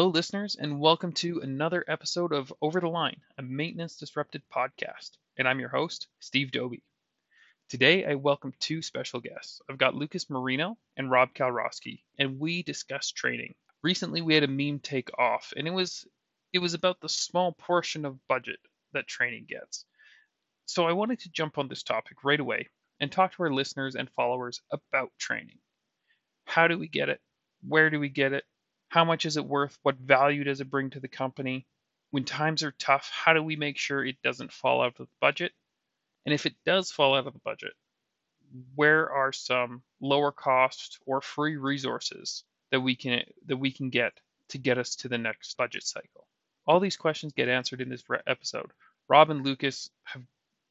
Hello, listeners, and welcome to another episode of Over the Line, a maintenance disrupted podcast. And I'm your host, Steve Doby. Today, I welcome two special guests. I've got Lucas Marino and Rob Kalwarowski, and we discuss training. Recently, we had a meme take off, and it was it was about the small portion of budget that training gets. So I wanted to jump on this topic right away and talk to our listeners and followers about training. How do we get it? Where do we get it? How much is it worth? What value does it bring to the company? When times are tough, how do we make sure it doesn't fall out of the budget? And if it does fall out of the budget, where are some lower cost or free resources that we can that we can get to get us to the next budget cycle? All these questions get answered in this episode. Rob and Lucas have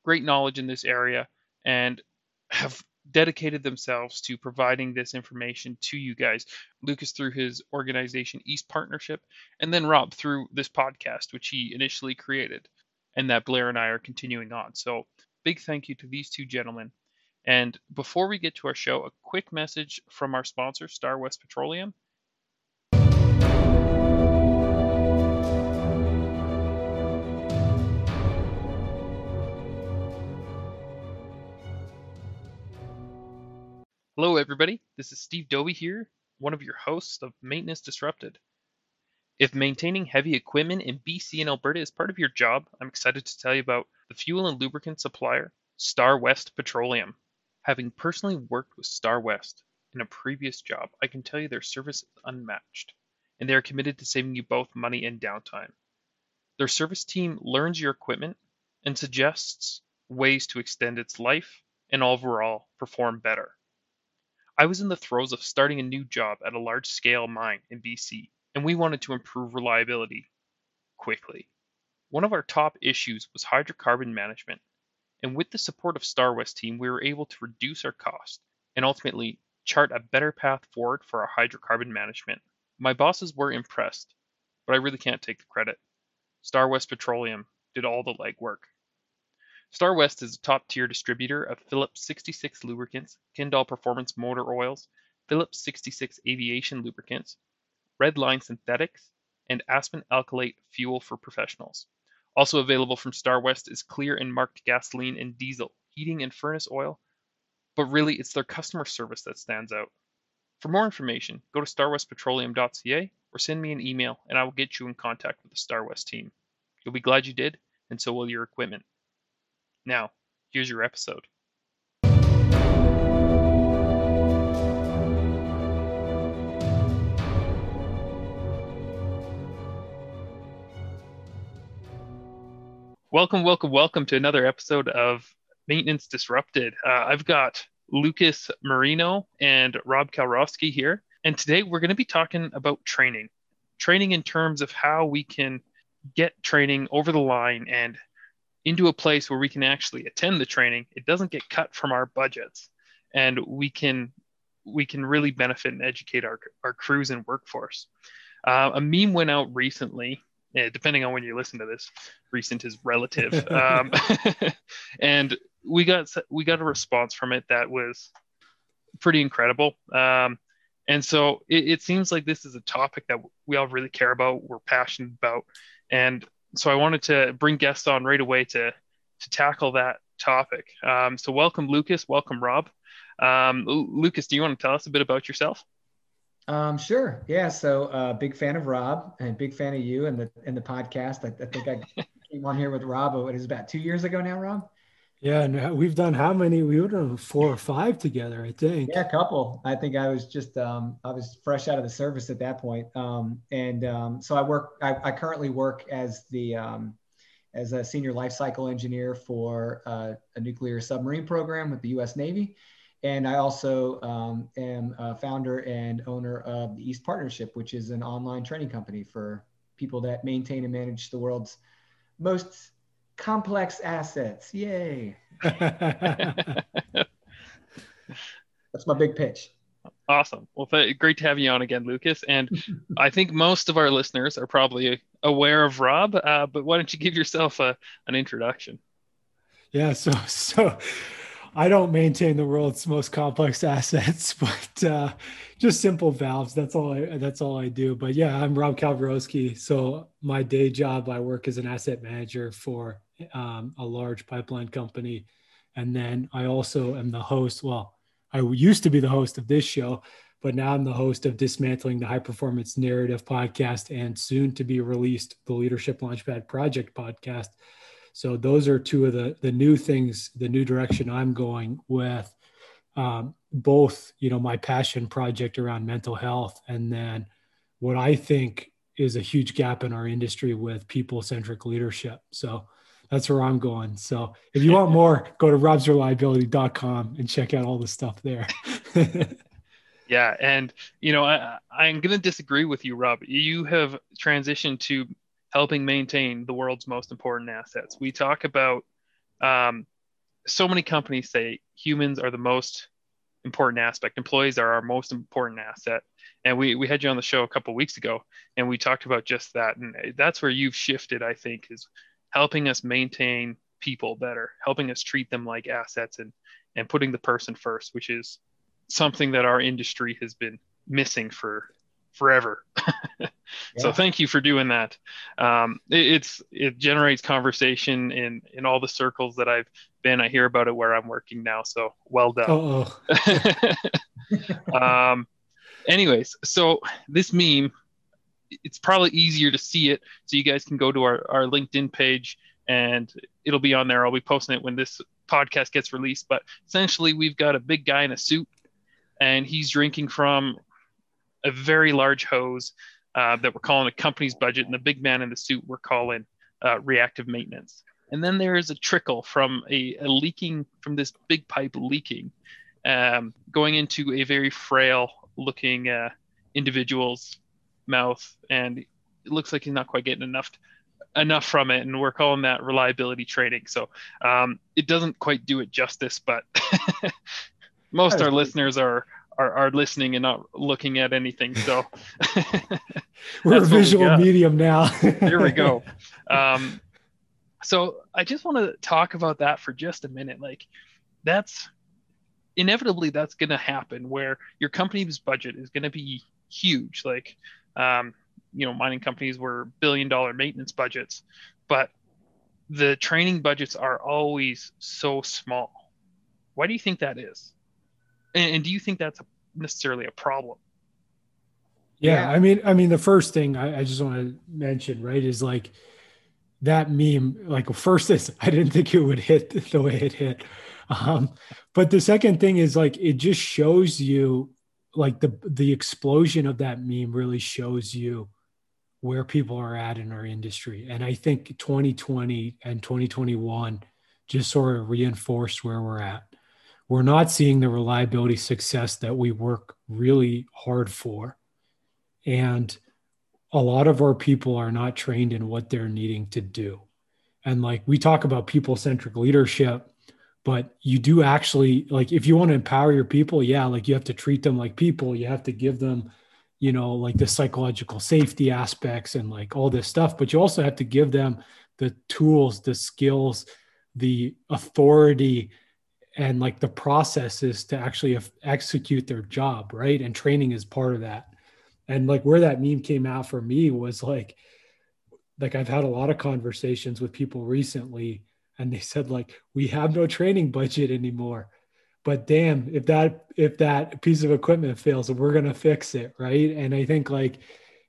great knowledge in this area and have dedicated themselves to providing this information to you guys. Lucas through his organization East Partnership, and then Rob through this podcast, which he initially created, and that Blair and I are continuing on. So, big thank you to these two gentlemen. And before we get to our show, a quick message from our sponsor, Star West Petroleum. Hello, everybody. This is Steve Doby here, one of your hosts of Maintenance Disrupted. If maintaining heavy equipment in BC and Alberta is part of your job, I'm excited to tell you about the fuel and lubricant supplier, Star West Petroleum. Having personally worked with Star West in a previous job, I can tell you their service is unmatched, and they are committed to saving you both money and downtime. Their service team learns your equipment and suggests ways to extend its life and overall perform better. I was in the throes of starting a new job at a large scale mine in BC, and we wanted to improve reliability quickly. One of our top issues was hydrocarbon management, and with the support of Star West team, we were able to reduce our cost and ultimately chart a better path forward for our hydrocarbon management. My bosses were impressed, but I really can't take the credit. Star West Petroleum did all the legwork. Star West is a top-tier distributor of Phillips 66 lubricants, Kendall Performance motor oils, Phillips 66 aviation lubricants, Redline synthetics, and Aspen alkylate fuel for professionals. Also available from Star West is clear and marked gasoline and diesel, heating and furnace oil, but really it's their customer service that stands out. For more information, go to starwestpetroleum.ca or send me an email and I will get you in contact with the Star West team. You'll be glad you did, and so will your equipment. Now, here's your episode. Welcome, welcome, welcome to another episode of Maintenance Disrupted. Uh, I've got Lucas Marino and Rob Kalwarowski here. And today we're going to be talking about training. Training in terms of how we can get training over the line and into a place where we can actually attend the training. It doesn't get cut from our budgets, and we can we can really benefit and educate our our crews and workforce. Uh, a meme went out recently. Yeah, depending on when you listen to this, recent is relative, um, and we got we got a response from it that was pretty incredible. Um, and so it, it seems like this is a topic that we all really care about, we're passionate about, and so I wanted to bring guests on right away to to tackle that topic. Um, so welcome, Lucas. Welcome, Rob. Um, Lucas, do you want to tell us a bit about yourself? Um, sure. Yeah. So, uh, big fan of Rob and big fan of you and the in the podcast. I, I think I came on here with Rob. It is about two years ago now, Rob. Yeah, and we've done how many? We would have four or five together, I think. Yeah, a couple. I think I was just um, I was fresh out of the service at that point, um, and um, so I work. I, I, currently work as the um, as a senior life cycle engineer for uh, a nuclear submarine program with the U.S. Navy, and I also um, am a founder and owner of the East Partnership, which is an online training company for people that maintain and manage the world's most complex assets. Yay. That's my big pitch. Awesome. Well, great to have you on again, Lucas. And I think most of our listeners are probably aware of Rob, uh, but why don't you give yourself a, an introduction? Yeah. So, so I don't maintain the world's most complex assets, but uh, just simple valves. That's all. I, that's all I do. But yeah, I'm Rob Kalwarowski. So my day job, I work as an asset manager for um, a large pipeline company, and then I also am the host. Well, I used to be the host of this show, but now I'm the host of Dismantling the High Performance Narrative podcast and soon to be released the Leadership Launchpad Project podcast. So those are two of the the new things, the new direction I'm going with. Um, both, you know, my passion project around mental health, and then what I think is a huge gap in our industry with people centric leadership. So that's where I'm going. So if you want more, go to robsreliability.com and check out all the stuff there. yeah. And, you know, I, I'm going to disagree with you, Rob. You have transitioned to helping maintain the world's most important assets. We talk about um, so many companies say humans are the most important aspect. Employees are our most important asset. And we, we had you on the show a couple weeks ago and we talked about just that. And that's where you've shifted, I think, is helping us maintain people better, helping us treat them like assets and, and putting the person first, which is something that our industry has been missing for forever. yeah. So thank you for doing that. Um, it, it's it generates conversation in in all the circles that I've been. I hear about it where I'm working now. So well done. um, anyways, so this meme, it's probably easier to see it. So you guys can go to our our LinkedIn page and it'll be on there. I'll be posting it when this podcast gets released. But essentially, we've got a big guy in a suit and he's drinking from a very large hose uh, that we're calling a company's budget, and the big man in the suit we're calling uh, reactive maintenance. And then there is a trickle from a, a leaking from this big pipe leaking, um, going into a very frail looking uh, individual's mouth, and it looks like he's not quite getting enough enough from it, and we're calling that reliability training. So um, it doesn't quite do it justice, but most our listeners are are, are listening and not looking at anything. So we're a visual we medium now. Here we go. Um, so I just want to talk about that for just a minute. Like that's inevitably that's going to happen where your company's budget is going to be huge. Like, um, you know, mining companies were billion dollar maintenance budgets, but the training budgets are always so small. Why do you think that is? And, and do you think that's a, necessarily a problem? Yeah, yeah, I mean, I mean, the first thing I, I just want to mention, right, is like that meme. Like, first, is I didn't think it would hit the way it hit, um, but the second thing is like it just shows you, like the the explosion of that meme really shows you where people are at in our industry, and I think 2020 and 2021 just sort of reinforced where we're at we're not seeing the reliability success that we work really hard for. And a lot of our people are not trained in what they're needing to do. And like we talk about people centric leadership, but you do actually, like, if you want to empower your people, yeah, like you have to treat them like people, you have to give them, you know, like the psychological safety aspects and like all this stuff, but you also have to give them the tools, the skills, the authority and like the processes to actually execute their job right? And training is part of that. And like where that meme came out for me was like like i've had a lot of conversations with people recently and they said like we have no training budget anymore but damn if that if that piece of equipment fails we're going to fix it right? And i think like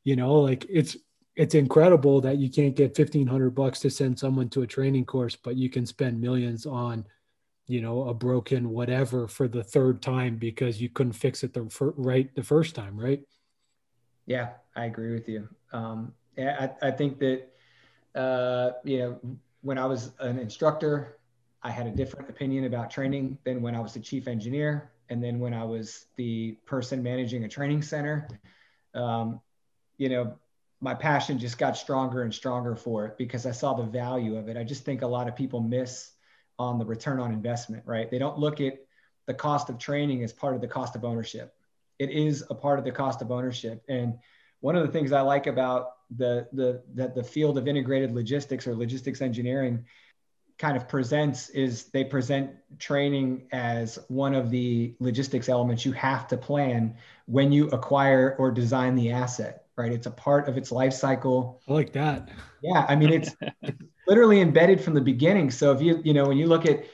you know like it's it's incredible that you can't get 1500 bucks to send someone to a training course but you can spend millions on you know a broken whatever for the third time because you couldn't fix it the fir- right the first time right? Yeah i agree with you. Um, I, I think that uh, you know when i was an instructor i had a different opinion about training than when i was the chief engineer and then when i was the person managing a training center um, you know my passion just got stronger and stronger for it because i saw the value of it i just think a lot of people miss on the return on investment, right? They don't look at the cost of training as part of the cost of ownership. It is a part of the cost of ownership. And one of the things I like about the the the, the field of integrated logistics or logistics engineering, kind of presents is they present training as one of the logistics elements you have to plan when you acquire or design the asset right? It's a part of its life cycle. I like that. Yeah i mean it's literally embedded from the beginning. So if you you know when you look at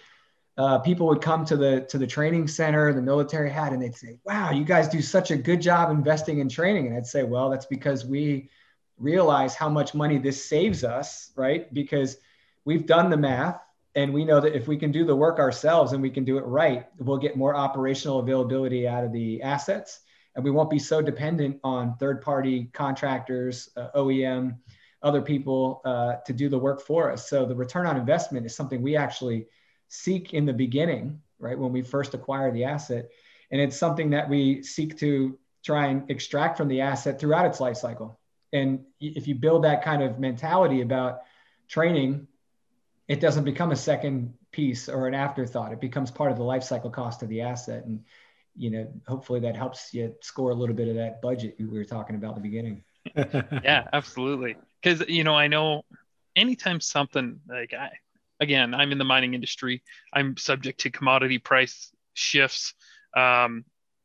uh, people would come to the to the training center the military had and they'd say wow you guys do such a good job investing in training and i'd say well that's because we realize how much money this saves us right because we've done the math and we know that if we can do the work ourselves and we can do it right, we'll get more operational availability out of the assets. And we won't be so dependent on third party contractors, uh, OEM, other people uh, to do the work for us. So the return on investment is something we actually seek in the beginning, right? When we first acquire the asset. And it's something that we seek to try and extract from the asset throughout its life cycle. And if you build that kind of mentality about training it doesn't become a second piece or an afterthought. It becomes part of the life cycle cost of the asset. And, you know, hopefully that helps you score a little bit of that budget we were talking about in the beginning. yeah, absolutely. Because, you know, I know anytime something like I, again, I'm in the mining industry, I'm subject to commodity price shifts. Um,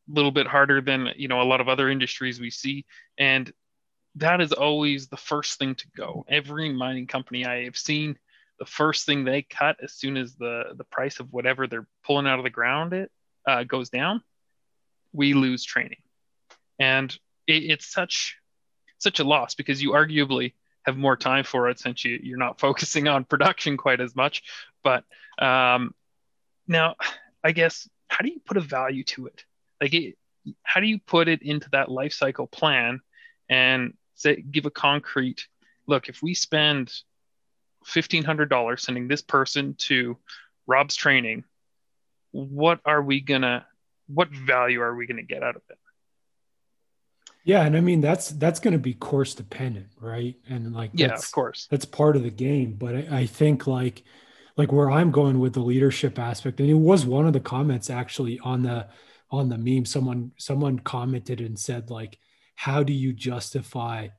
a little bit harder than you know a lot of other industries we see. And that is always the first thing to go. Every mining company i have seen the first thing they cut as soon as the the price of whatever they're pulling out of the ground it uh, goes down, we lose training, and it, it's such such a loss because you arguably have more time for it since you, you're not focusing on production quite as much. But um, now, I guess, how do you put a value to it? Like, it, how do you put it into that life cycle plan and say, give a concrete look? If we spend $1500 sending this person to rob's training what are we gonna what value are we gonna get out of it yeah and i mean that's that's gonna be course dependent right? And like yeah of course. that's part of the game but I, I think like like where i'm going with the leadership aspect and it was one of the comments actually on the on the meme. Someone someone commented and said like how do you justify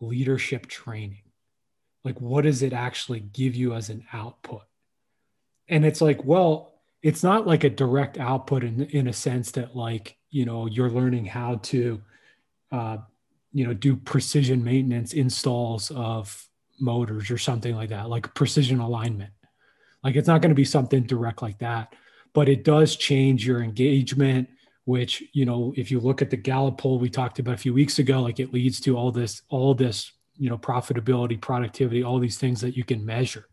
leadership training? Like what does it actually give you as an output? And it's like well it's not like a direct output in in a sense that like you know you're learning how to uh, you know do precision maintenance installs of motors or something like that like precision alignment. Like it's not going to be something direct like that but it does change your engagement which you know if you look at the gallup poll we talked about a few weeks ago like it leads to all this all this you know profitability productivity all these things that you can measure.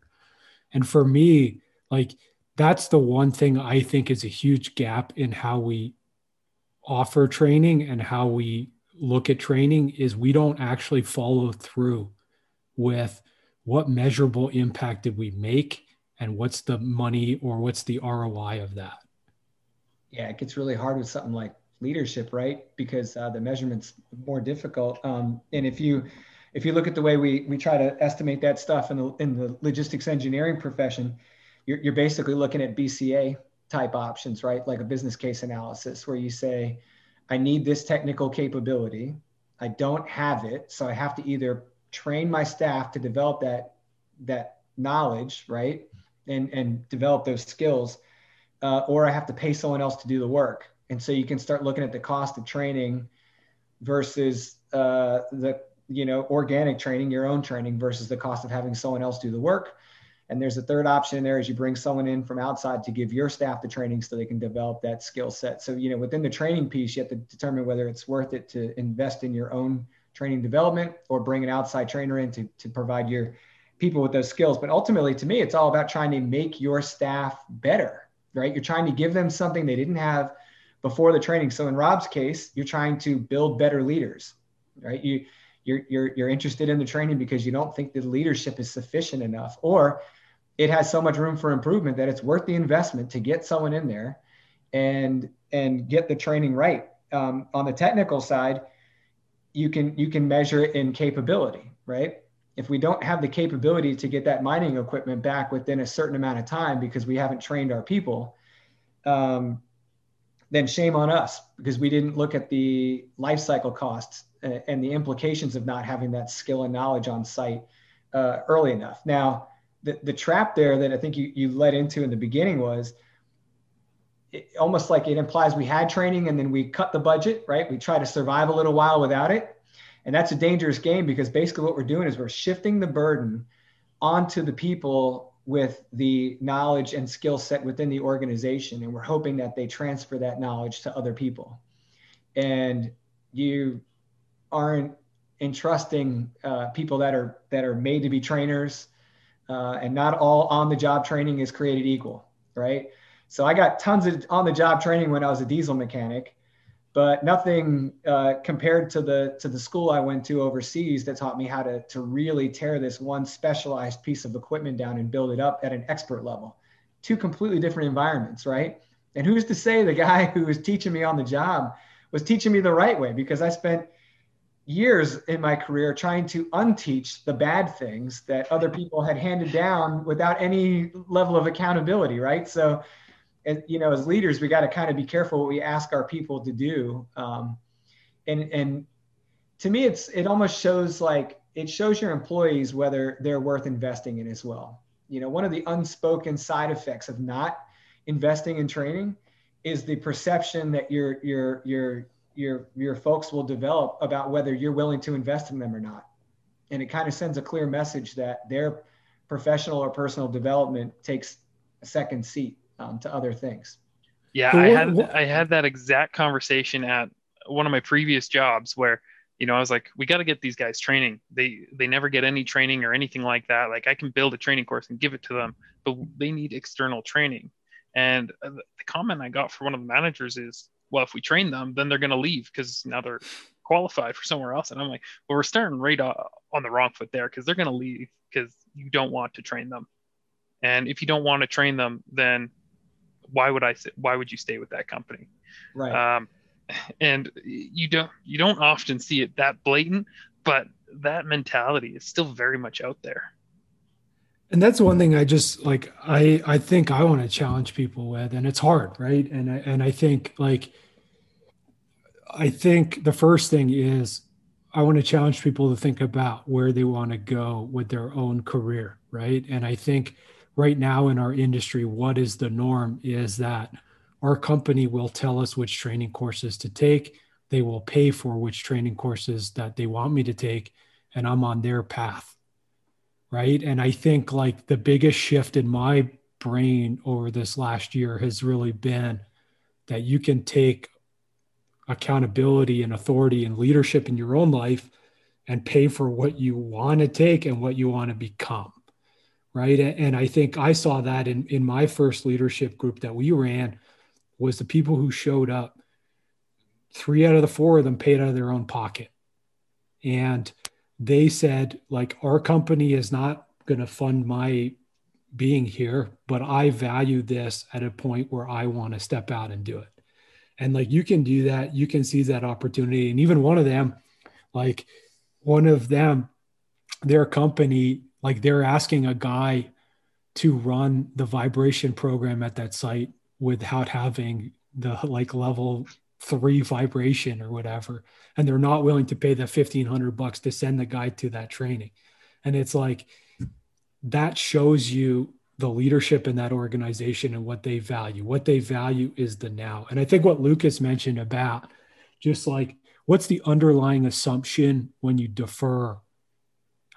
And for me like that's the one thing i think is a huge gap in how we offer training and how we look at training is we don't actually follow through with what measurable impact did we make and what's the money or what's the ROI of that? Yeah, it gets really hard with something like leadership, right? Because uh, the measurement's more difficult. Um, and if you if you look at the way we, we try to estimate that stuff in the, in the logistics engineering profession, you're, you're basically looking at BCA type options, right? Like a business case analysis where you say, I need this technical capability. I don't have it. So I have to either train my staff to develop that, that knowledge, right? And, and develop those skills, uh, or I have to pay someone else to do the work. And so you can start looking at the cost of training versus uh, the you know organic training your own training versus the cost of having someone else do the work and there's a third option there is you bring someone in from outside to give your staff the training so they can develop that skill set. So you know within the training piece you have to determine whether it's worth it to invest in your own training development or bring an outside trainer in to, to provide your people with those skills. But ultimately to me it's all about trying to make your staff better right? You're trying to give them something they didn't have before the training. So in rob's case you're trying to build better leaders right? You you're, you're, you're interested in the training because you don't think the leadership is sufficient enough, or it has so much room for improvement that it's worth the investment to get someone in there and and get the training right. Um, on the technical side, you can you can measure it in capability, right? If we don't have the capability to get that mining equipment back within a certain amount of time because we haven't trained our people, um, then shame on us because we didn't look at the life cycle costs and the implications of not having that skill and knowledge on site uh, early enough. Now, the, the trap there that I think you, you led into in the beginning was it, almost like it implies we had training and then we cut the budget, right? We try to survive a little while without it. And that's a dangerous game because basically what we're doing is we're shifting the burden onto the people with the knowledge and skill set within the organization. And we're hoping that they transfer that knowledge to other people. And you aren't entrusting uh, people that are that are made to be trainers uh, and not all on the job training is created equal right? So i got tons of on the job training when i was a diesel mechanic but nothing uh, compared to the to the school i went to overseas that taught me how to to really tear this one specialized piece of equipment down and build it up at an expert level. Two completely different environments right? And who's to say the guy who was teaching me on the job was teaching me the right way? Because i spent years in my career trying to unteach the bad things that other people had handed down without any level of accountability right? So you know as leaders we got to kind of be careful what we ask our people to do um, and and to me it's it almost shows like it shows your employees whether they're worth investing in as well. You know one of the unspoken side effects of not investing in training is the perception that your your your your your folks will develop about whether you're willing to invest in them or not. And it kind of sends a clear message that their professional or personal development takes a second seat um, to other things. Yeah i had i had that exact conversation at one of my previous jobs where you know i was like we got to get these guys training. They they never get any training or anything like that. Like i can build a training course and give it to them but they need external training. And uh, the comment i got from one of the managers is well, if we train them, then they're going to leave because now they're qualified for somewhere else. And I'm like, well, we're starting right on the wrong foot there because they're going to leave because you don't want to train them. And if you don't want to train them, then why would I? Why would you stay with that company? Right. Um, and you don't you don't often see it that blatant, but that mentality is still very much out there. And that's one thing I just like I I think I want to challenge people with and it's hard, right? And I, and I think like I think the first thing is I want to challenge people to think about where they want to go with their own career, right? And I think right now in our industry what is the norm is that our company will tell us which training courses to take. They will pay for which training courses that they want me to take and I'm on their path right? And i think like the biggest shift in my brain over this last year has really been that you can take accountability and authority and leadership in your own life and pay for what you want to take and what you want to become right? And i think i saw that in, in my first leadership group that we ran was the people who showed up three out of the four of them paid out of their own pocket. And they said like our company is not going to fund my being here but i value this at a point where i want to step out and do it. And like you can do that. You can seize that opportunity. And even one of them like one of them their company like they're asking a guy to run the vibration program at that site without having the like level three vibration or whatever and they're not willing to pay the 1500 bucks to send the guy to that training. And it's like that shows you the leadership in that organization and what they value. What they value is the now. And i think what lucas mentioned about just like what's the underlying assumption when you defer?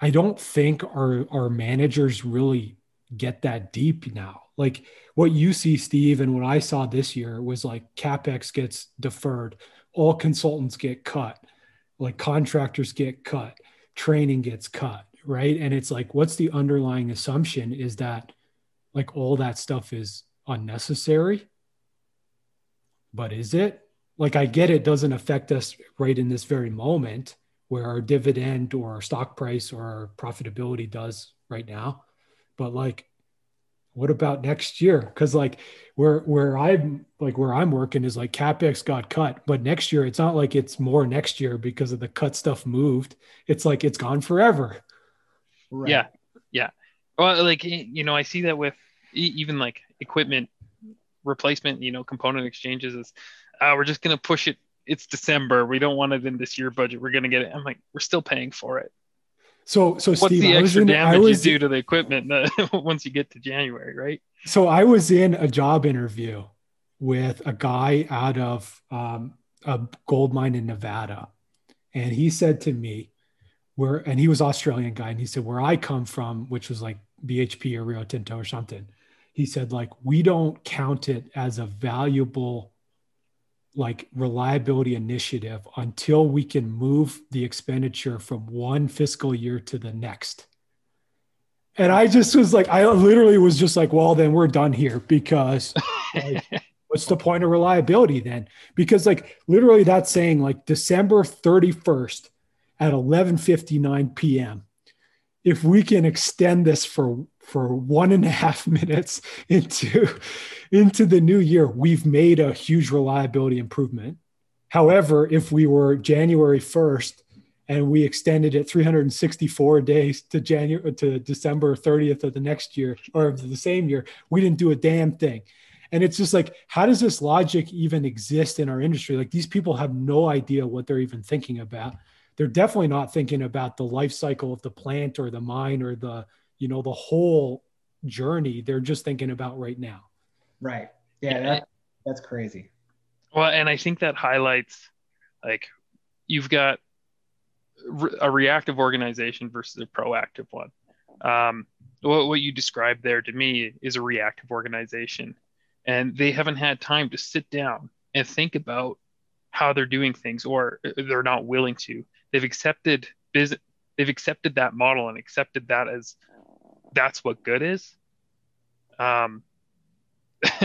I don't think our our managers really get that deep now like what you see, Steve, and what I saw this year was like capex gets deferred, all consultants get cut, like contractors get cut, training gets cut, right? And it's like, what's the underlying assumption is that like all that stuff is unnecessary? But is it? Like, I get it doesn't affect us right in this very moment where our dividend or our stock price or our profitability does right now. But like, what about next year? Because like where where I'm like where I'm working is like capex got cut, but next year it's not like it's more next year because of the cut stuff moved. It's like it's gone forever. Right. Yeah, yeah. Well, like you know, I see that with even like equipment replacement. You know, component exchanges is uh, we're just gonna push it. It's December. We don't want it in this year budget. We're gonna get it. I'm like, we're still paying for it. So, so what's Steve, the extra in, damage you do to the equipment once you get to January, right? So I was in a job interview with a guy out of um, a gold mine in Nevada, and he said to me, "Where?" And he was Australian guy, and he said, "Where I come from, which was like BHP or Rio Tinto or something." He said, "Like we don't count it as a valuable." Like reliability initiative until we can move the expenditure from one fiscal year to the next. And I just was like, I literally was just like, well, then we're done here because like, what's the point of reliability then? Because like literally that's saying like December 31st at 11:59 p.m. If we can extend this for for one and a half minutes into into the new year, we've made a huge reliability improvement. However, if we were January 1st and we extended it 364 days to January to December 30th of the next year or of the same year, we didn't do a damn thing. And it's just like, how does this logic even exist in our industry? Like these people have no idea what they're even thinking about. They're definitely not thinking about the life cycle of the plant or the mine or the, you know, the whole journey. They're just thinking about right now. Right. Yeah, that, that's crazy. Well, and I think that highlights like you've got a reactive organization versus a proactive one. Um, what, what you described there to me is a reactive organization, and they haven't had time to sit down and think about how they're doing things, or they're not willing to. They've accepted business. They've accepted that model and accepted that as that's what good is. Um,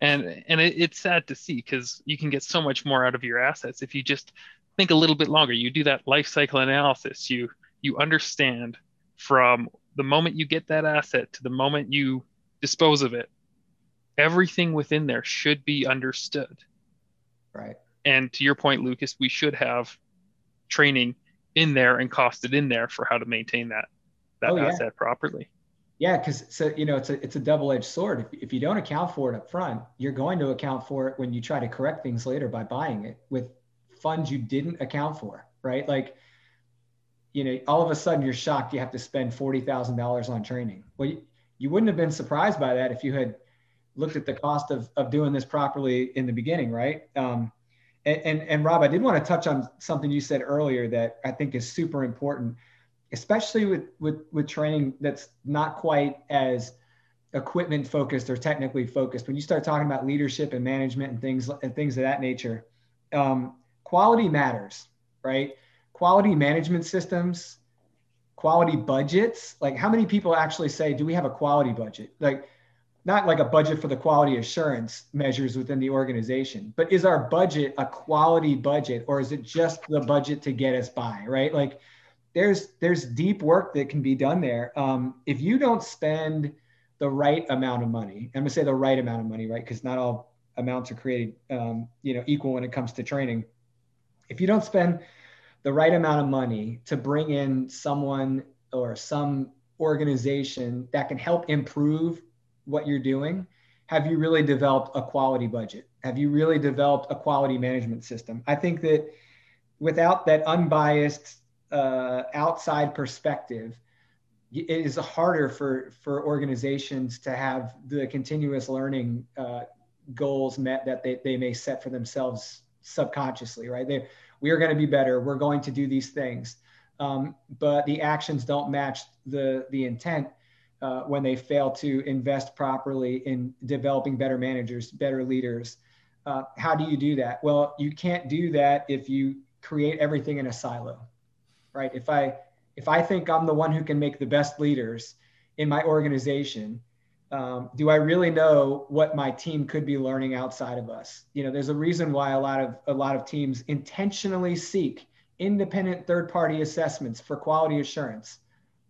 and and it, it's sad to see because you can get so much more out of your assets if you just think a little bit longer. You do that life cycle analysis. You you understand from the moment you get that asset to the moment you dispose of it everything within there should be understood. Right. And to your point lucas we should have training in there and costed in there for how to maintain that that oh, asset yeah. properly yeah, because so you know it's a it's a double edged sword. If, if you don't account for it up front, you're going to account for it when you try to correct things later by buying it with funds you didn't account for, right? Like, you know, all of a sudden you're shocked you have to spend forty thousand dollars on training. Well, you, you wouldn't have been surprised by that if you had looked at the cost of of doing this properly in the beginning, right? Um, and, and and Rob, I did want to touch on something you said earlier that I think is super important especially with, with, with training that's not quite as equipment focused or technically focused. When you start talking about leadership and management and things and things of that nature, um, quality matters, right? Quality management systems, quality budgets. Like how many people actually say, do we have a quality budget? Like not like a budget for the quality assurance measures within the organization, but is our budget a quality budget or is it just the budget to get us by, right? Like there's there's deep work that can be done there. Um, if you don't spend the right amount of money, I'm gonna say the right amount of money, right? Because not all amounts are created, um, you know, equal when it comes to training. If you don't spend the right amount of money to bring in someone or some organization that can help improve what you're doing, have you really developed a quality budget? Have you really developed a quality management system? I think that without that unbiased uh, outside perspective, it is harder for for organizations to have the continuous learning uh, goals met that they, they may set for themselves subconsciously right? They we are going to be better we're going to do these things. Um, but the actions don't match the the intent uh, when they fail to invest properly in developing better managers better leaders. Uh, how do you do that? Well you can't do that if you create everything in a silo right? If I if I think I'm the one who can make the best leaders in my organization, um, do I really know what my team could be learning outside of us? You know, there's a reason why a lot of a lot of teams intentionally seek independent third party assessments for quality assurance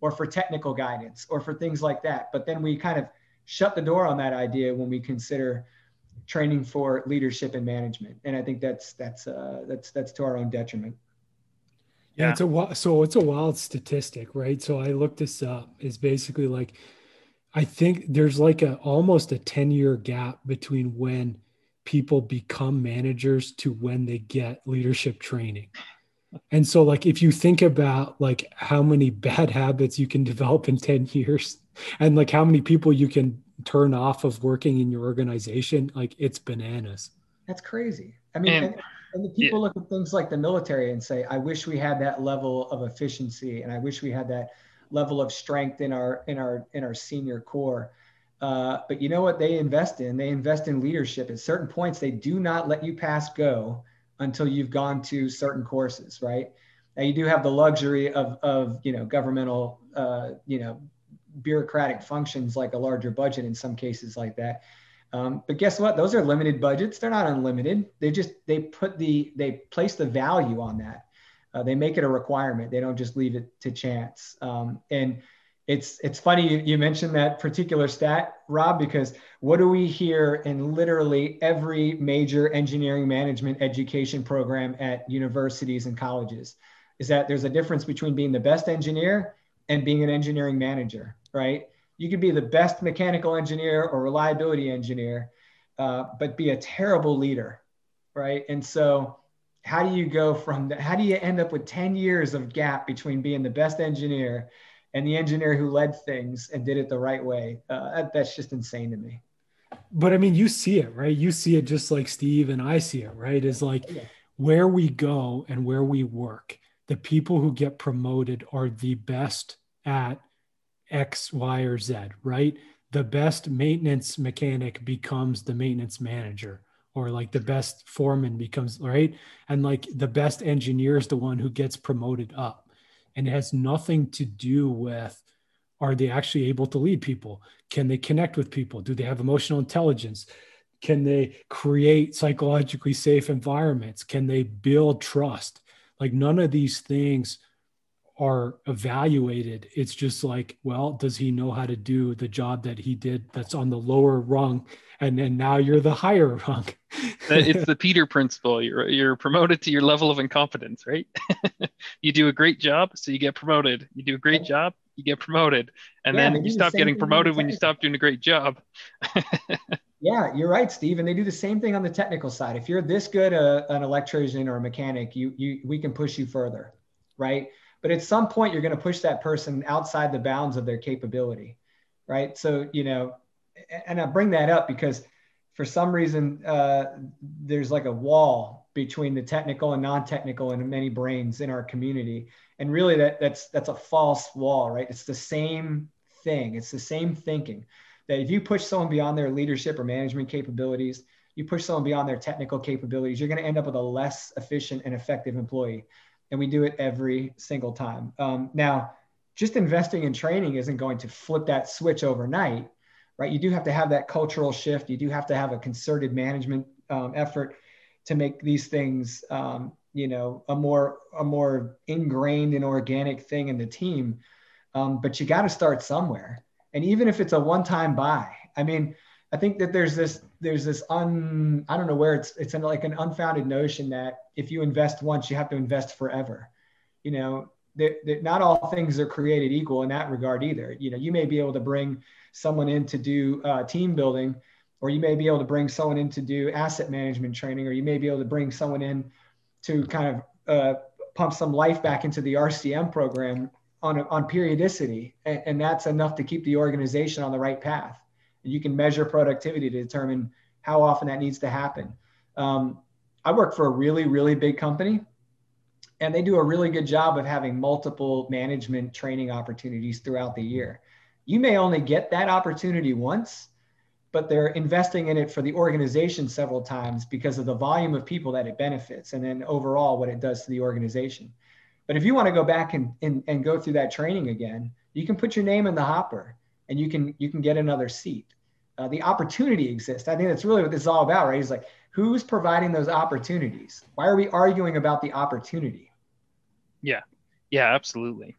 or for technical guidance or for things like that. But then we kind of shut the door on that idea when we consider training for leadership and management. And I think that's that's uh, that's that's to our own detriment. Yeah, it's a so it's a wild statistic, right? So I looked this up. Is basically like, I think there's like a almost a ten year gap between when people become managers to when they get leadership training. and so like if you think about like how many bad habits you can develop in 10 years and like how many people you can turn off of working in your organization like it's bananas that's crazy i mean and, and, the people yeah. look at things like the military and say i wish we had that level of efficiency and i wish we had that level of strength in our in our in our senior corps uh, but you know what they invest in they invest in leadership at certain points they do not let you pass go until you've gone to certain courses right now you do have the luxury of of you know governmental uh, you know bureaucratic functions like a larger budget in some cases like that. Um, but guess what? Those are limited budgets. They're not unlimited. They just they put the they place the value on that. Uh, they make it a requirement. They don't just leave it to chance. Um, and it's it's funny you, you mentioned that particular stat, Rob, because what do we hear in literally every major engineering management education program at universities and colleges? Is that there's a difference between being the best engineer and being an engineering manager right? You could be the best mechanical engineer or reliability engineer, uh, but be a terrible leader, right? And so, how do you go from that? How do you end up with 10 years of gap between being the best engineer and the engineer who led things and did it the right way? Uh, that's just insane to me. But I mean, you see it, right? You see it just like Steve and I see it, right? Is like yeah. where we go and where we work. The people who get promoted are the best at X, Y, or Z, right? The best maintenance mechanic becomes the maintenance manager, or like the best foreman becomes, right? And like the best engineer is the one who gets promoted up. And it has nothing to do with are they actually able to lead people? Can they connect with people? Do they have emotional intelligence? Can they create psychologically safe environments? Can they build trust? Like none of these things are evaluated it's just like well does he know how to do the job that he did that's on the lower rung? And then now you're the higher rung. It's the peter principle. You're you're promoted to your level of incompetence right? You do a great job so you get promoted. You do a great job you get promoted. And yeah, then you stop the getting promoted when you stop doing a great job. Yeah you're right steve and they do the same thing on the technical side. If you're this good a, an electrician or a mechanic you you we can push you further right but at some point you're going to push that person outside the bounds of their capability right? So you know and i bring that up because for some reason uh, there's like a wall between the technical and non-technical in many brains in our community. And really that that's that's a false wall right? It's the same thing. It's the same thinking that if you push someone beyond their leadership or management capabilities you push someone beyond their technical capabilities you're going to end up with a less efficient and effective employee and we do it every single time. Um, now, just investing in training isn't going to flip that switch overnight, right? You do have to have that cultural shift. You do have to have a concerted management um, effort to make these things, um, you know, a more a more ingrained and organic thing in the team. Um, but you got to start somewhere, and even if it's a one-time buy, I mean, I think that there's this there's this un I don't know where it's it's like an unfounded notion that if you invest once you have to invest forever. You know, that, that not all things are created equal in that regard either. You know, you may be able to bring someone in to do uh, team building, or you may be able to bring someone in to do asset management training, or you may be able to bring someone in to kind of uh, pump some life back into the RCM program on, on periodicity. And, and that's enough to keep the organization on the right path you can measure productivity to determine how often that needs to happen. Um, I work for a really, really big company, and they do a really good job of having multiple management training opportunities throughout the year. You may only get that opportunity once, but they're investing in it for the organization several times because of the volume of people that it benefits and then overall what it does to the organization. But if you want to go back and, and, and go through that training again, you can put your name in the hopper and you can you can get another seat uh, the opportunity exists. I think that's really what this is all about, right? It's like who's providing those opportunities? Why are we arguing about the opportunity? Yeah, yeah, absolutely.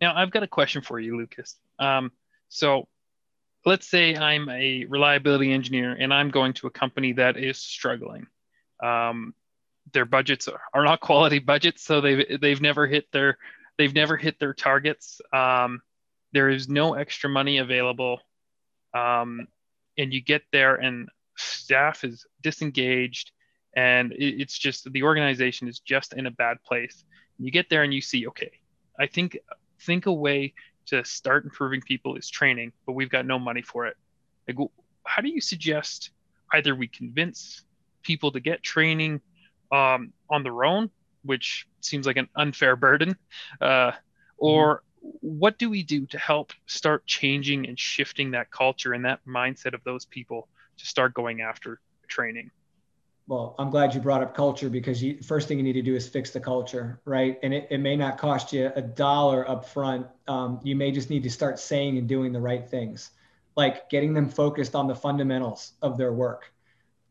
Now I've got a question for you, Lucas. Um, so let's say I'm a reliability engineer and I'm going to a company that is struggling. Um, their budgets are, are, not quality budgets, so they've they've never hit their they've never hit their targets. Um, there is no extra money available um, and you get there and staff is disengaged and it, it's just the organization is just in a bad place. You get there and you see, okay, I think think a way to start improving people is training, but we've got no money for it. Like, how do you suggest either we convince people to get training um, on their own, which seems like an unfair burden, uh, or. What do we do to help start changing and shifting that culture and that mindset of those people to start going after training? well, I'm glad you brought up culture because you first thing you need to do is fix the culture, right? And it, it may not cost you a dollar up front. Um, you may just need to start saying and doing the right things, like getting them focused on the fundamentals of their work.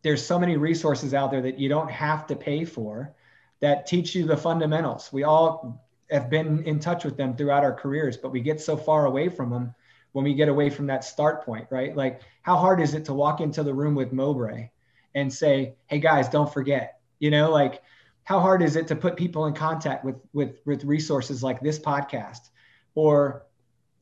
There's so many resources out there that you don't have to pay for that teach you the fundamentals. We all have been in touch with them throughout our careers, but we get so far away from them when we get away from that start point, right? Like, how hard is it to walk into the room with Mowbray? and say, hey guys, don't forget. You know, like how hard is it to put people in contact with with with resources like this podcast or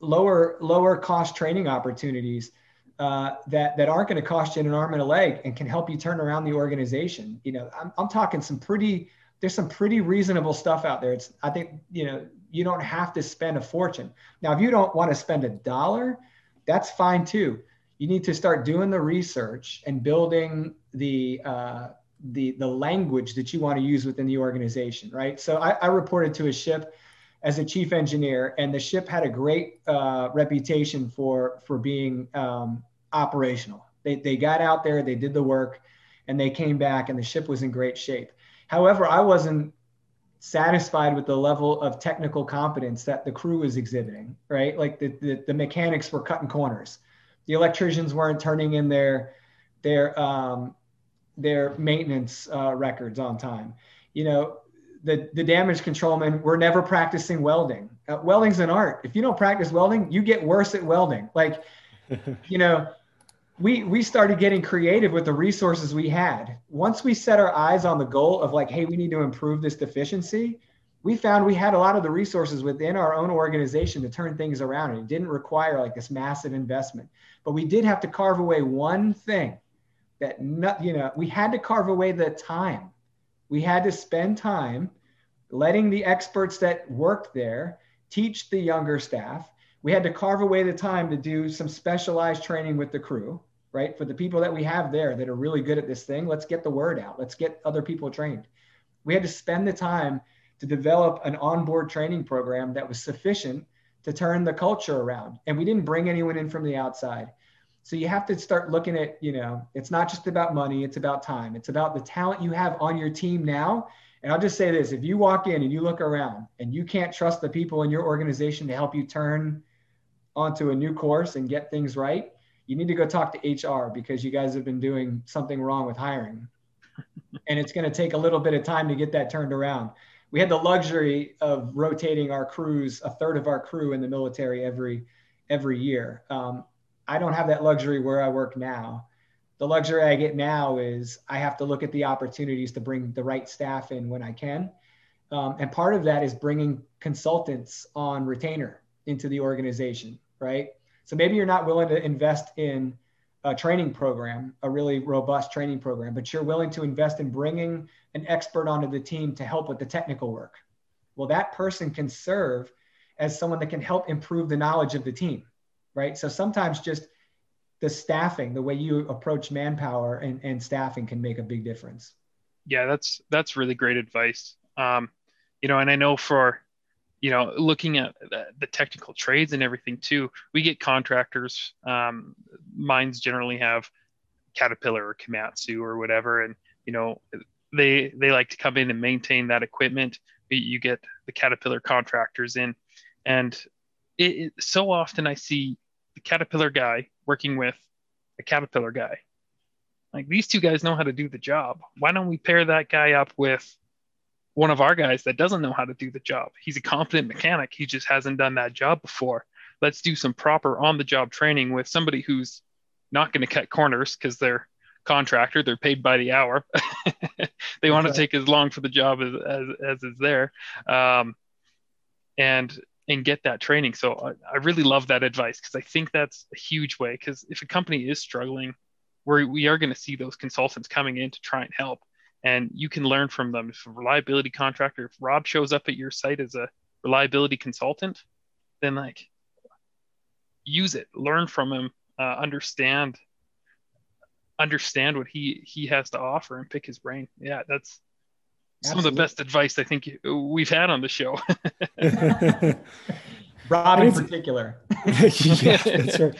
lower lower cost training opportunities uh, that that aren't going to cost you an arm and a leg and can help you turn around the organization. You know, I'm, I'm talking some pretty there's some pretty reasonable stuff out there. It's I think you know you don't have to spend a fortune. Now, if you don't want to spend a dollar, that's fine too you need to start doing the research and building the uh, the the language that you want to use within the organization, right? So I, I reported to a ship as a chief engineer, and the ship had a great uh, reputation for for being um, operational. They they got out there, they did the work, and they came back, and the ship was in great shape. However, I wasn't satisfied with the level of technical competence that the crew was exhibiting, right? Like the, the, the mechanics were cutting corners the electricians weren't turning in their their um, their maintenance uh, records on time. You know, the the damage controlmen were never practicing welding. Uh, welding's an art. If you don't practice welding, you get worse at welding. Like, you know, we we started getting creative with the resources we had. Once we set our eyes on the goal of like, hey, we need to improve this deficiency, we found we had a lot of the resources within our own organization to turn things around. And it didn't require like this massive investment. But we did have to carve away one thing that not, you know, we had to carve away the time. We had to spend time letting the experts that worked there teach the younger staff. We had to carve away the time to do some specialized training with the crew, right? For the people that we have there that are really good at this thing, let's get the word out. Let's get other people trained. We had to spend the time to develop an onboard training program that was sufficient to turn the culture around. And we didn't bring anyone in from the outside. So you have to start looking at, you know, it's not just about money, it's about time. It's about the talent you have on your team now. And I'll just say this if you walk in and you look around and you can't trust the people in your organization to help you turn onto a new course and get things right, you need to go talk to HR because you guys have been doing something wrong with hiring. and it's going to take a little bit of time to get that turned around we had the luxury of rotating our crews, a third of our crew in the military every every year. Um, I don't have that luxury where I work now. The luxury I get now is I have to look at the opportunities to bring the right staff in when I can. Um, and part of that is bringing consultants on retainer into the organization, right? So maybe you're not willing to invest in a training program, a really robust training program, but you're willing to invest in bringing an expert onto the team to help with the technical work. Well, that person can serve as someone that can help improve the knowledge of the team, right? So sometimes just the staffing, the way you approach manpower and, and staffing can make a big difference. Yeah, that's that's really great advice. Um, you know, and I know for you know, looking at the technical trades and everything too, we get contractors. Um, mines generally have Caterpillar or Komatsu or whatever, and you know, they they like to come in and maintain that equipment. You get the Caterpillar contractors in, and it, it, so often I see the Caterpillar guy working with a Caterpillar guy. Like these two guys know how to do the job. Why don't we pair that guy up with one of our guys that doesn't know how to do the job. He's a competent mechanic. He just hasn't done that job before. Let's do some proper on the job training with somebody who's not going to cut corners because they're contractor. They're paid by the hour. they want to take as long for the job as, as, as is there. Um, and, and get that training. So I, I really love that advice because I think that's a huge way. Because if a company is struggling, we're, we are going to see those consultants coming in to try and help and you can learn from them. If a reliability contractor, if Rob shows up at your site as a reliability consultant, then like use it, learn from him, uh, understand understand what he he has to offer and pick his brain. Yeah, that's some of the best advice I think we've had on the show. Rob in particular. yeah, that's right.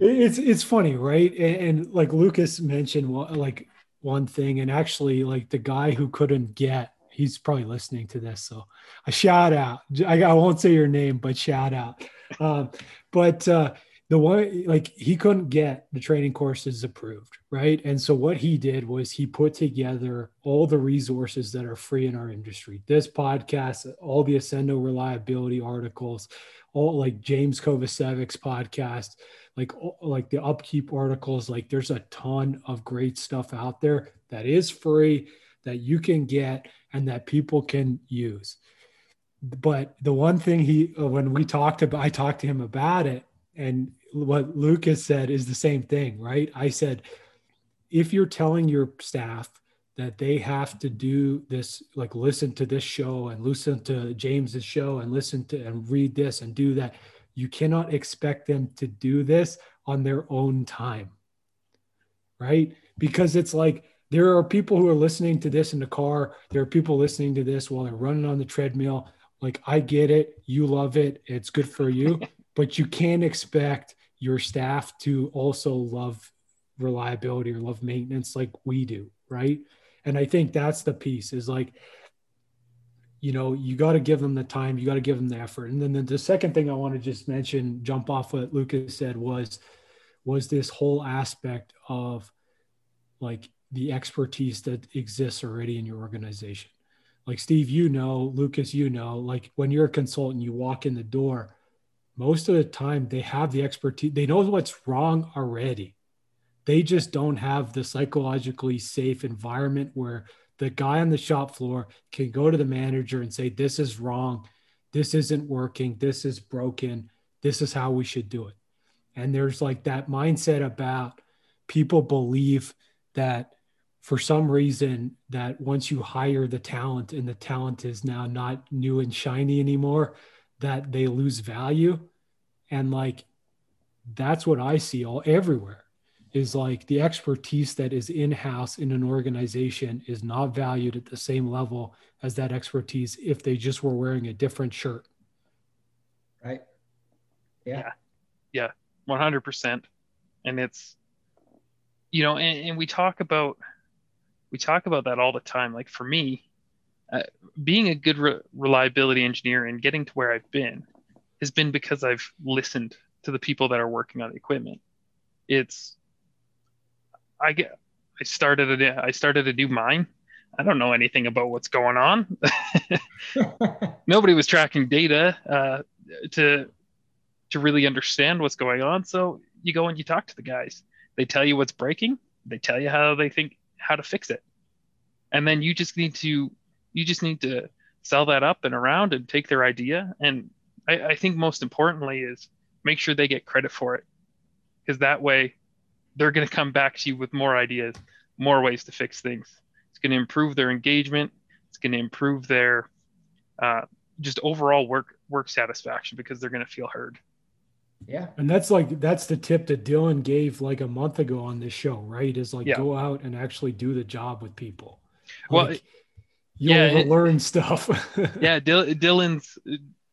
It's it's funny, right? And, and, like Lucas mentioned, like one thing, and actually, like the guy who couldn't get, he's probably listening to this, so a shout out. I, I won't say your name, but shout out. Um, but uh, the one like he couldn't get the training courses approved right and so what he did was he put together all the resources that are free in our industry this podcast all the Accendo reliability articles all like james kovacevic's podcast like like the upkeep articles like there's a ton of great stuff out there that is free that you can get and that people can use but the one thing he uh, when we talked about i talked to him about it and what Lucas said is the same thing, right? I said, if you're telling your staff that they have to do this, like listen to this show and listen to James's show and listen to and read this and do that, you cannot expect them to do this on their own time, right? Because it's like there are people who are listening to this in the car, there are people listening to this while they're running on the treadmill. Like, I get it. You love it. It's good for you. but you can't expect your staff to also love reliability or love maintenance like we do right and i think that's the piece is like you know you got to give them the time you got to give them the effort. And then the, the second thing i want to just mention jump off what lucas said was was this whole aspect of like the expertise that exists already in your organization. Like steve you know lucas you know like when you're a consultant you walk in the door most of the time they have the expertise they know what's wrong already. They just don't have the psychologically safe environment where the guy on the shop floor can go to the manager and say this is wrong. This isn't working. This is broken. This is how we should do it. And there's like that mindset about people believe that for some reason that once you hire the talent and the talent is now not new and shiny anymore that they lose value. And like that's what i see all everywhere is like the expertise that is in house in an organization is not valued at the same level as that expertise if they just were wearing a different shirt. Right. Yeah. Yeah, yeah. 100% and it's you know and, and, we talk about we talk about that all the time. Like for me uh, being a good re- reliability engineer and getting to where i've been has been because I've listened to the people that are working on the equipment. It's I get I started a I started a new mine. I don't know anything about what's going on. Nobody was tracking data uh, to to really understand what's going on. So you go and you talk to the guys. They tell you what's breaking. They tell you how they think how to fix it, and then you just need to you just need to sell that up and around and take their idea and I, I think most importantly is make sure they get credit for it because that way they're going to come back to you with more ideas more ways to fix things. It's going to improve their engagement. It's going to improve their uh, just overall work work satisfaction because they're going to feel heard. Yeah. And that's like that's the tip that dylan gave like a month ago on this show right? Is like yeah. go out and actually do the job with people. Well like, you'll yeah, learn stuff. Yeah dylan's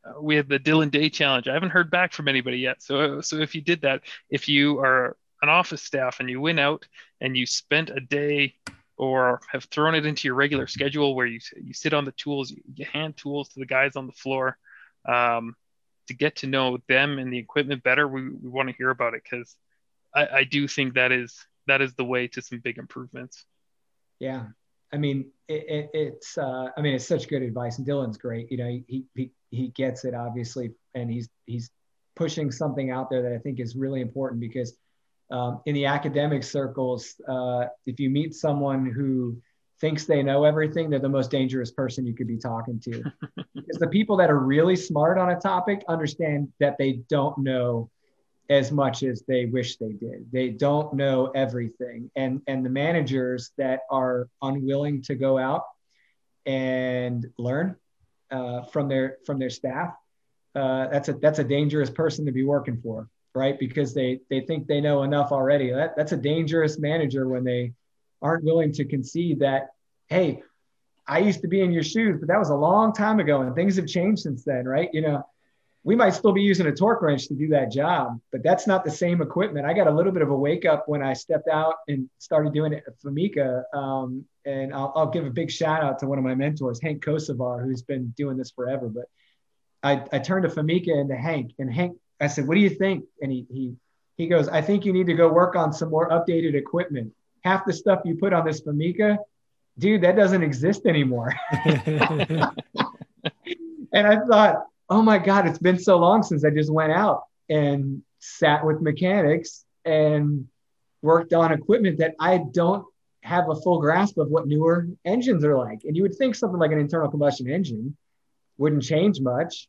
uh, we have the Dylan Day Challenge. I haven't heard back from anybody yet. So, so if you did that, if you are an office staff and you went out and you spent a day or have thrown it into your regular schedule where you you sit on the tools, you, hand tools to the guys on the floor um, to get to know them and the equipment better, we, we want to hear about it because I, I do think that is that is the way to some big improvements. Yeah, I mean, it, it, it's, uh, I mean, it's such good advice, and Dylan's great. You know, he, he, he gets it obviously, and he's, he's pushing something out there that I think is really important because um, in the academic circles, uh, if you meet someone who thinks they know everything, they're the most dangerous person you could be talking to. because the people that are really smart on a topic understand that they don't know as much as they wish they did. They don't know everything. And and the managers that are unwilling to go out and learn uh, from their from their staff, uh, that's a that's a dangerous person to be working for, right? Because they they think they know enough already. That that's a dangerous manager when they aren't willing to concede that, hey, I used to be in your shoes, but that was a long time ago, and things have changed since then, right? You know, we might still be using a torque wrench to do that job, but that's not the same equipment. I got a little bit of a wake up when I stepped out and started doing it at FMECA. Um, and I'll, I'll, give a big shout out to one of my mentors, Hank Kosovar, who's been doing this forever. But I, I turned to FMECA and to Hank, and Hank, I said, "What do you think?" And he he he goes, "I think you need to go work on some more updated equipment. Half the stuff you put on this FMECA, dude, that doesn't exist anymore." and I thought, oh my God, it's been so long since I just went out and sat with mechanics and worked on equipment that I don't have a full grasp of what newer engines are like. And you would think something like an internal combustion engine wouldn't change much,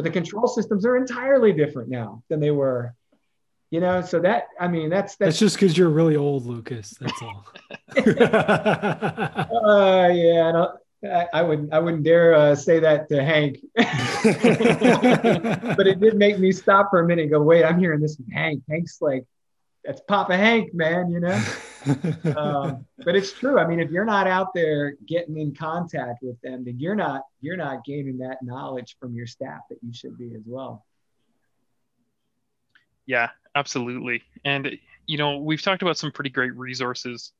but the control systems are entirely different now than they were. You know, so that I mean, that's that's, that's just because you're really old, Lucas. That's all. uh, yeah, I, don't I, I wouldn't I wouldn't dare uh, say that to Hank, but it did make me stop for a minute and go, wait, I'm hearing this from Hank. Hank's like, that's Papa Hank, man, you know. Um, but it's true. I mean, if you're not out there getting in contact with them, then you're not you're not gaining that knowledge from your staff that you should be as well. Yeah, absolutely. And you know, we've talked about some pretty great resources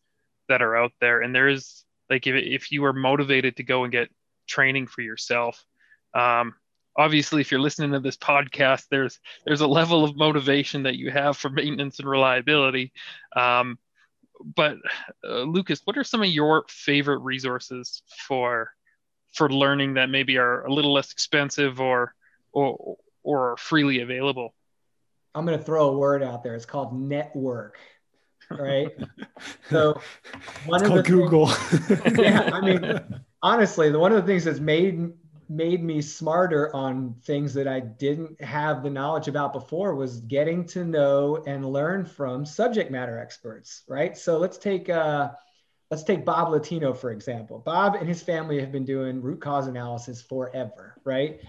that are out there, and there is like if, if you are motivated to go and get training for yourself um, obviously if you're listening to this podcast there's there's a level of motivation that you have for maintenance and reliability um, but uh, lucas what are some of your favorite resources for for learning that maybe are a little less expensive or or or freely available i'm going to throw a word out there it's called network right? So one it's of the Google. Things, yeah, I mean, honestly, the one of the things that's made made me smarter on things that I didn't have the knowledge about before was getting to know and learn from subject matter experts, right? So let's take uh, let's take Bob Latino for example. Bob and his family have been doing root cause analysis forever, right?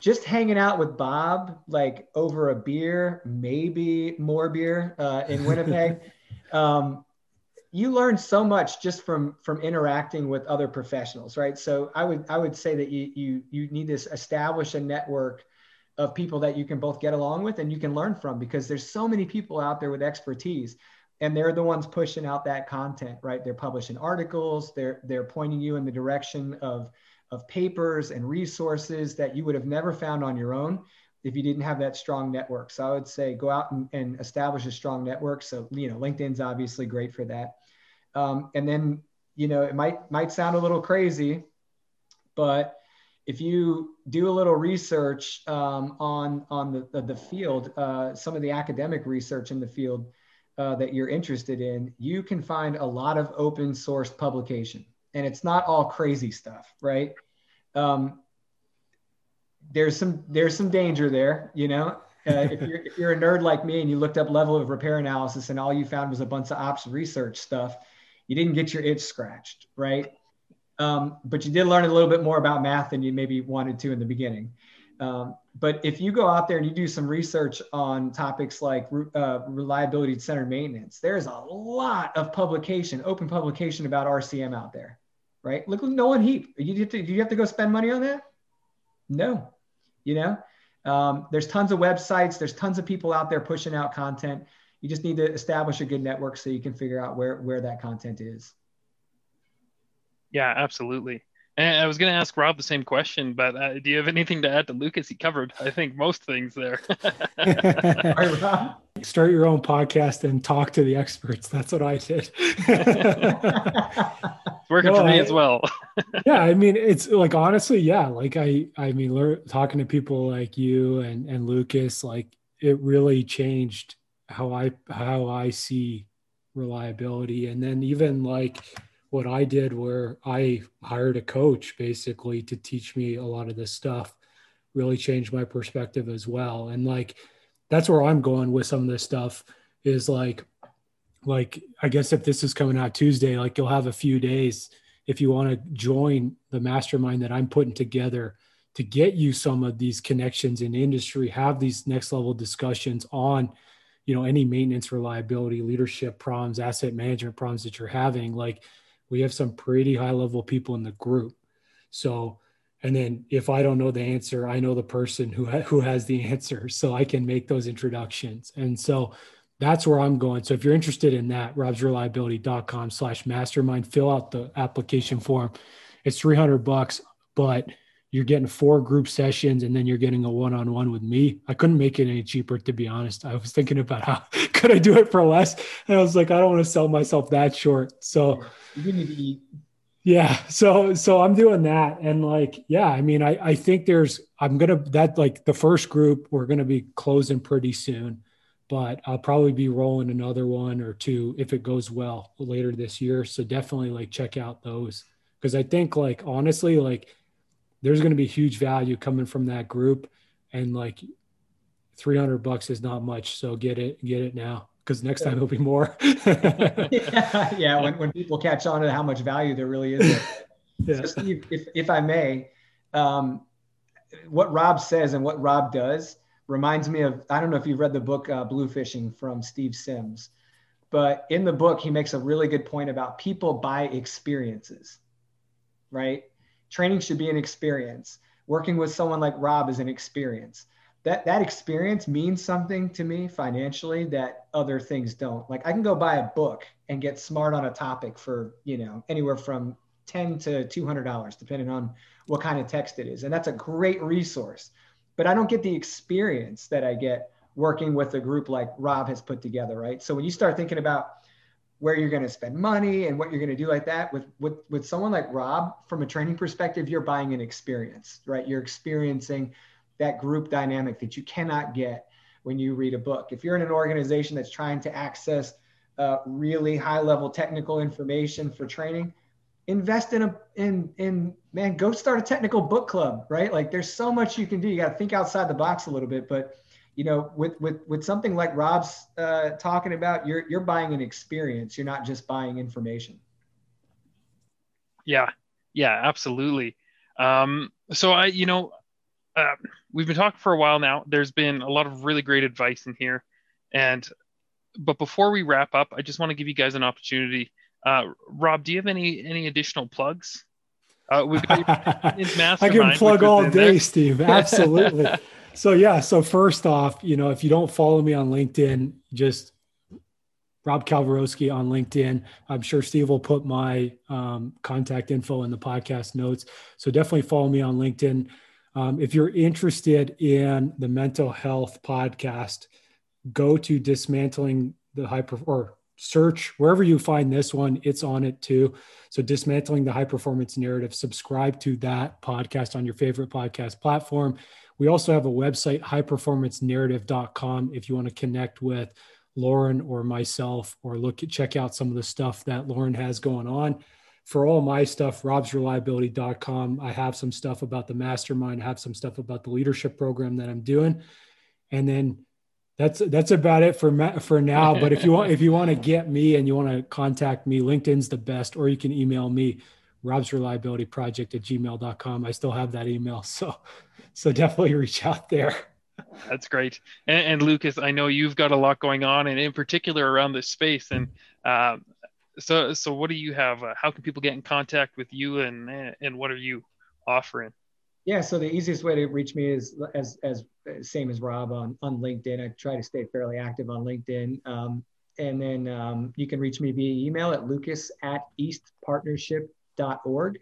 Just hanging out with Bob, like over a beer, maybe more beer uh, in Winnipeg um, you learn so much just from from interacting with other professionals right so i would i would say that you you you need to establish a network of people that you can both get along with and you can learn from because there's so many people out there with expertise and they're the ones pushing out that content right they're publishing articles they're they're pointing you in the direction of of papers and resources that you would have never found on your own if you didn't have that strong network. So I would say go out and, and establish a strong network. So, you know, LinkedIn's obviously great for that. Um, and then, you know, it might, might sound a little crazy, but if you do a little research um, on, on the, the, the field, uh, some of the academic research in the field uh, that you're interested in, you can find a lot of open source publication and it's not all crazy stuff, right? Um, there's some there's some danger there, you know. Uh, if you're if you're a nerd like me and you looked up level of repair analysis and all you found was a bunch of ops research stuff, you didn't get your itch scratched, right? Um, but you did learn a little bit more about math than you maybe wanted to in the beginning. Um, but if you go out there and you do some research on topics like uh, reliability centered maintenance, there's a lot of publication, open publication about RCM out there, right? Look, no one heap. You have to, do you have to go spend money on that? No, you know, um, there's tons of websites, there's tons of people out there pushing out content. You just need to establish a good network so you can figure out where where that content is. Yeah, absolutely. And I was going to ask Rob the same question, but uh, do you have anything to add to Lucas? He covered, I think, most things there. All right, Rob. Start your own podcast and talk to the experts. That's what I did. working no, for me I, as well. yeah, I mean, it's like honestly, yeah. Like I, I mean, learn, talking to people like you and and Lucas, like it really changed how I how I see reliability, and then even like what I did where I hired a coach basically to teach me a lot of this stuff really changed my perspective as well. And like that's where I'm going with some of this stuff is like, like, I guess if this is coming out Tuesday, like you'll have a few days if you want to join the mastermind that I'm putting together to get you some of these connections in industry, have these next level discussions on, you know, any maintenance, reliability, leadership problems, asset management problems that you're having. Like we have some pretty high level people in the group. So, and then if I don't know the answer, I know the person who ha- who has the answer, so I can make those introductions. And so that's where I'm going. So if you're interested in that, robsreliability.com slash mastermind, fill out the application form. It's 300 bucks, but you're getting four group sessions and then you're getting a one-on-one with me. I couldn't make it any cheaper, to be honest. I was thinking about how could I do it for less? And I was like, I don't want to sell myself that short. So you need to eat. Yeah. So, so I'm doing that. And like, yeah, I mean, I, I think there's, I'm to, that like the first group, we're to be closing pretty soon but I'll probably be rolling another one or two if it goes well later this year. So definitely like check out those because I think like honestly like there's going to be huge value coming from that group and like 300 bucks is not much so get it get it now because next time it'll be more yeah, yeah when, when people catch on to how much value there really is yeah. so Steve, if, if i may um, what rob says and what rob does reminds me of I don't know if you've read the book uh, Bluefishing from Steve Sims, but in the book he makes a really good point about people buy experiences, right? Training should be an experience. Working with someone like Rob is an experience. That that experience means something to me financially that other things don't. Like I can go buy a book and get smart on a topic for you know anywhere from ten to two hundred dollars, depending on what kind of text it is, and that's a great resource but I don't get the experience that I get working with a group like Rob has put together, right? So when you start thinking about where you're going to spend money and what you're going to do like that with, with with someone like Rob from a training perspective, you're buying an experience, right? You're experiencing that group dynamic that you cannot get when you read a book. If you're in an organization that's trying to access uh, really high level technical information for training, invest in a in in man go start a technical book club right like there's so much you can do you got to think outside the box a little bit but you know with with with something like rob's uh, talking about you're you're buying an experience you're not just buying information yeah yeah absolutely um so i you know uh, we've been talking for a while now there's been a lot of really great advice in here and but before we wrap up i just want to give you guys an opportunity uh, Rob, do you have any any additional plugs? Uh, we've got I can plug all day, there. Steve. Absolutely. so yeah. So first off, you know, if you don't follow me on LinkedIn, just Rob Kalwarowski on LinkedIn. I'm sure Steve will put my um, contact info in the podcast notes. So definitely follow me on LinkedIn. Um, if you're interested in the mental health podcast, go to dismantling the high or search wherever you find this one it's on it too so dismantling the high performance narrative subscribe to that podcast on your favorite podcast platform we also have a website highperformancenarrative.com if you want to connect with lauren or myself or look at check out some of the stuff that lauren has going on for all my stuff robsreliability.com i have some stuff about the mastermind I have some stuff about the leadership program that i'm doing and then that's that's about it for for now. But if you want if you want to get me and you want to contact me, LinkedIn's the best, or you can email me, Rob's Reliability Project at gmail.com. I still have that email. So so definitely reach out there. That's great. And, and Lucas, I know you've got a lot going on and in particular around this space. And um, so so what do you have? Uh, how can people get in contact with you and and what are you offering? Yeah, so the easiest way to reach me is as as same as Rob on on LinkedIn. I try to stay fairly active on LinkedIn. Um, and then um, you can reach me via email at lucas at eastpartnership.org.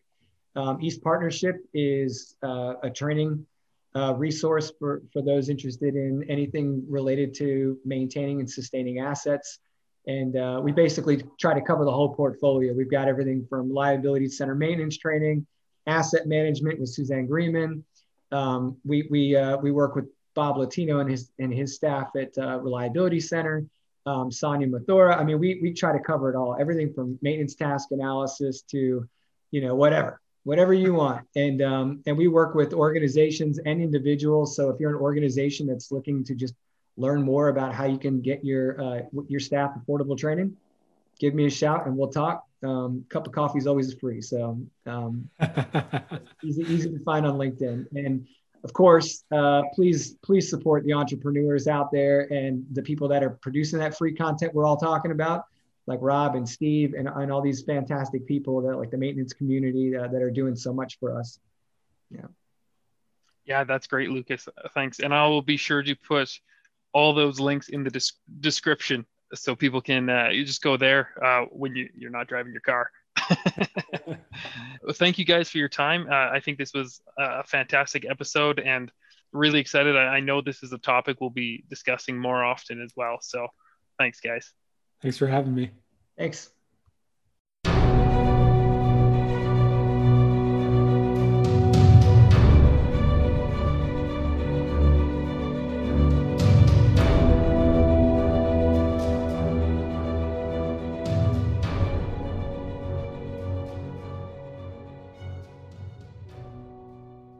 Um, East Partnership is uh, a training uh, resource for, for those interested in anything related to maintaining and sustaining assets. And uh, we basically try to cover the whole portfolio. We've got everything from liability center maintenance training asset management with Suzanne Greenman. Um, we we uh, we work with Bob Latino and his and his staff at uh, Reliability Center. Um, Sonia Mathura. I mean, we we try to cover it all, everything from maintenance task analysis to, you know, whatever, whatever you want. And um, and we work with organizations and individuals. So if you're an organization that's looking to just learn more about how you can get your uh, your staff affordable training, give me a shout and we'll talk. Um, cup of coffee is always free, so um, easy easy to find on LinkedIn. And of course, uh, please please support the entrepreneurs out there and the people that are producing that free content we're all talking about, like Rob and Steve and, and all these fantastic people that like the maintenance community that, that are doing so much for us. Yeah. Yeah, that's great, Lucas. Thanks. And I will be sure to put all those links in the des- description so people can uh, you just go there uh, when you, you're not driving your car. Thank you guys for your time. Uh, I think this was a fantastic episode and really excited. I, I know this is a topic we'll be discussing more often as well. So thanks, guys. Thanks for having me. Thanks.